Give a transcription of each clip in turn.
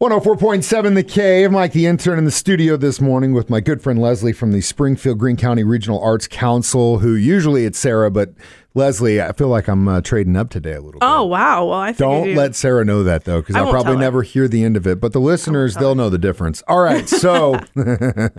104.7 The Cave. Mike, the intern in the studio this morning with my good friend Leslie from the Springfield Greene County Regional Arts Council, who usually it's Sarah, but Leslie, I feel like I'm uh, trading up today a little bit. Oh wow! Well, I Don't let Sarah know that though, because I'll probably never hear the end of it. But the listeners, they'll know the difference. All right, so uh,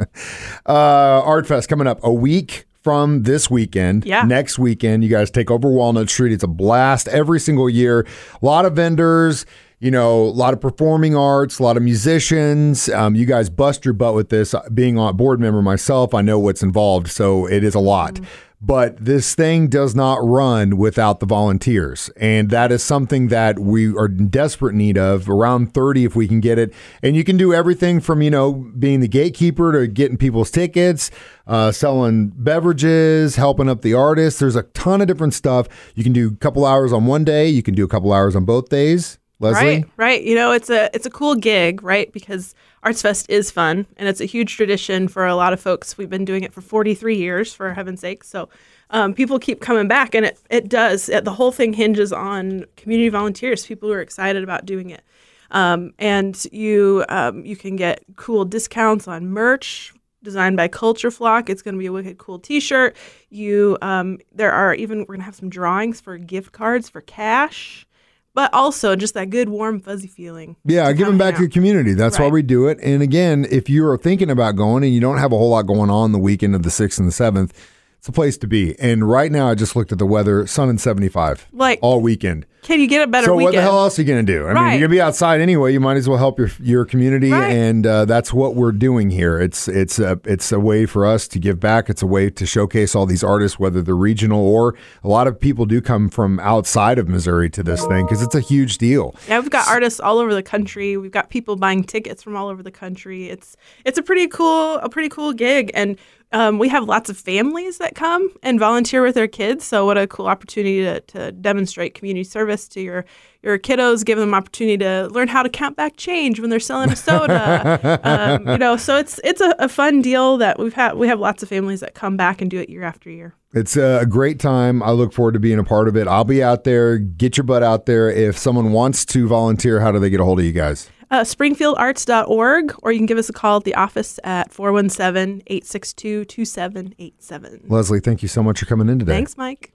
Art Fest coming up a week from this weekend. Yeah. Next weekend, you guys take over Walnut Street. It's a blast every single year. A lot of vendors. You know, a lot of performing arts, a lot of musicians. Um, you guys bust your butt with this. Being on board member myself, I know what's involved, so it is a lot. Mm-hmm. But this thing does not run without the volunteers. And that is something that we are in desperate need of, around 30 if we can get it. And you can do everything from, you know, being the gatekeeper to getting people's tickets, uh, selling beverages, helping up the artists. There's a ton of different stuff. You can do a couple hours on one day, you can do a couple hours on both days. Leslie? Right, right. You know, it's a it's a cool gig, right? Because ArtsFest is fun, and it's a huge tradition for a lot of folks. We've been doing it for 43 years, for heaven's sake. So um, people keep coming back, and it it does. It, the whole thing hinges on community volunteers, people who are excited about doing it. Um, and you um, you can get cool discounts on merch designed by Culture Flock. It's going to be a wicked cool T-shirt. You um, there are even we're going to have some drawings for gift cards for cash. But also just that good, warm, fuzzy feeling. Yeah, giving back to the community. That's why we do it. And again, if you are thinking about going and you don't have a whole lot going on the weekend of the 6th and the 7th, it's a place to be. And right now, I just looked at the weather sun and 75 Like- all weekend. Can you get a better So, weekend? what the hell else are you going to do? I mean, you're going to be outside anyway. You might as well help your your community. Right. And uh, that's what we're doing here. It's, it's, a, it's a way for us to give back. It's a way to showcase all these artists, whether they're regional or a lot of people do come from outside of Missouri to this thing because it's a huge deal. Yeah, we've got artists all over the country. We've got people buying tickets from all over the country. It's it's a pretty cool a pretty cool gig, and um, we have lots of families that come and volunteer with their kids. So what a cool opportunity to, to demonstrate community service to your your kiddos, give them opportunity to learn how to count back change when they're selling a soda. um, you know, so it's it's a, a fun deal that we've had. We have lots of families that come back and do it year after year. It's a great time. I look forward to being a part of it. I'll be out there. Get your butt out there. If someone wants to volunteer, how do they get a hold of you guys? Uh, springfieldarts.org, or you can give us a call at the office at 417 862 2787. Leslie, thank you so much for coming in today. Thanks, Mike.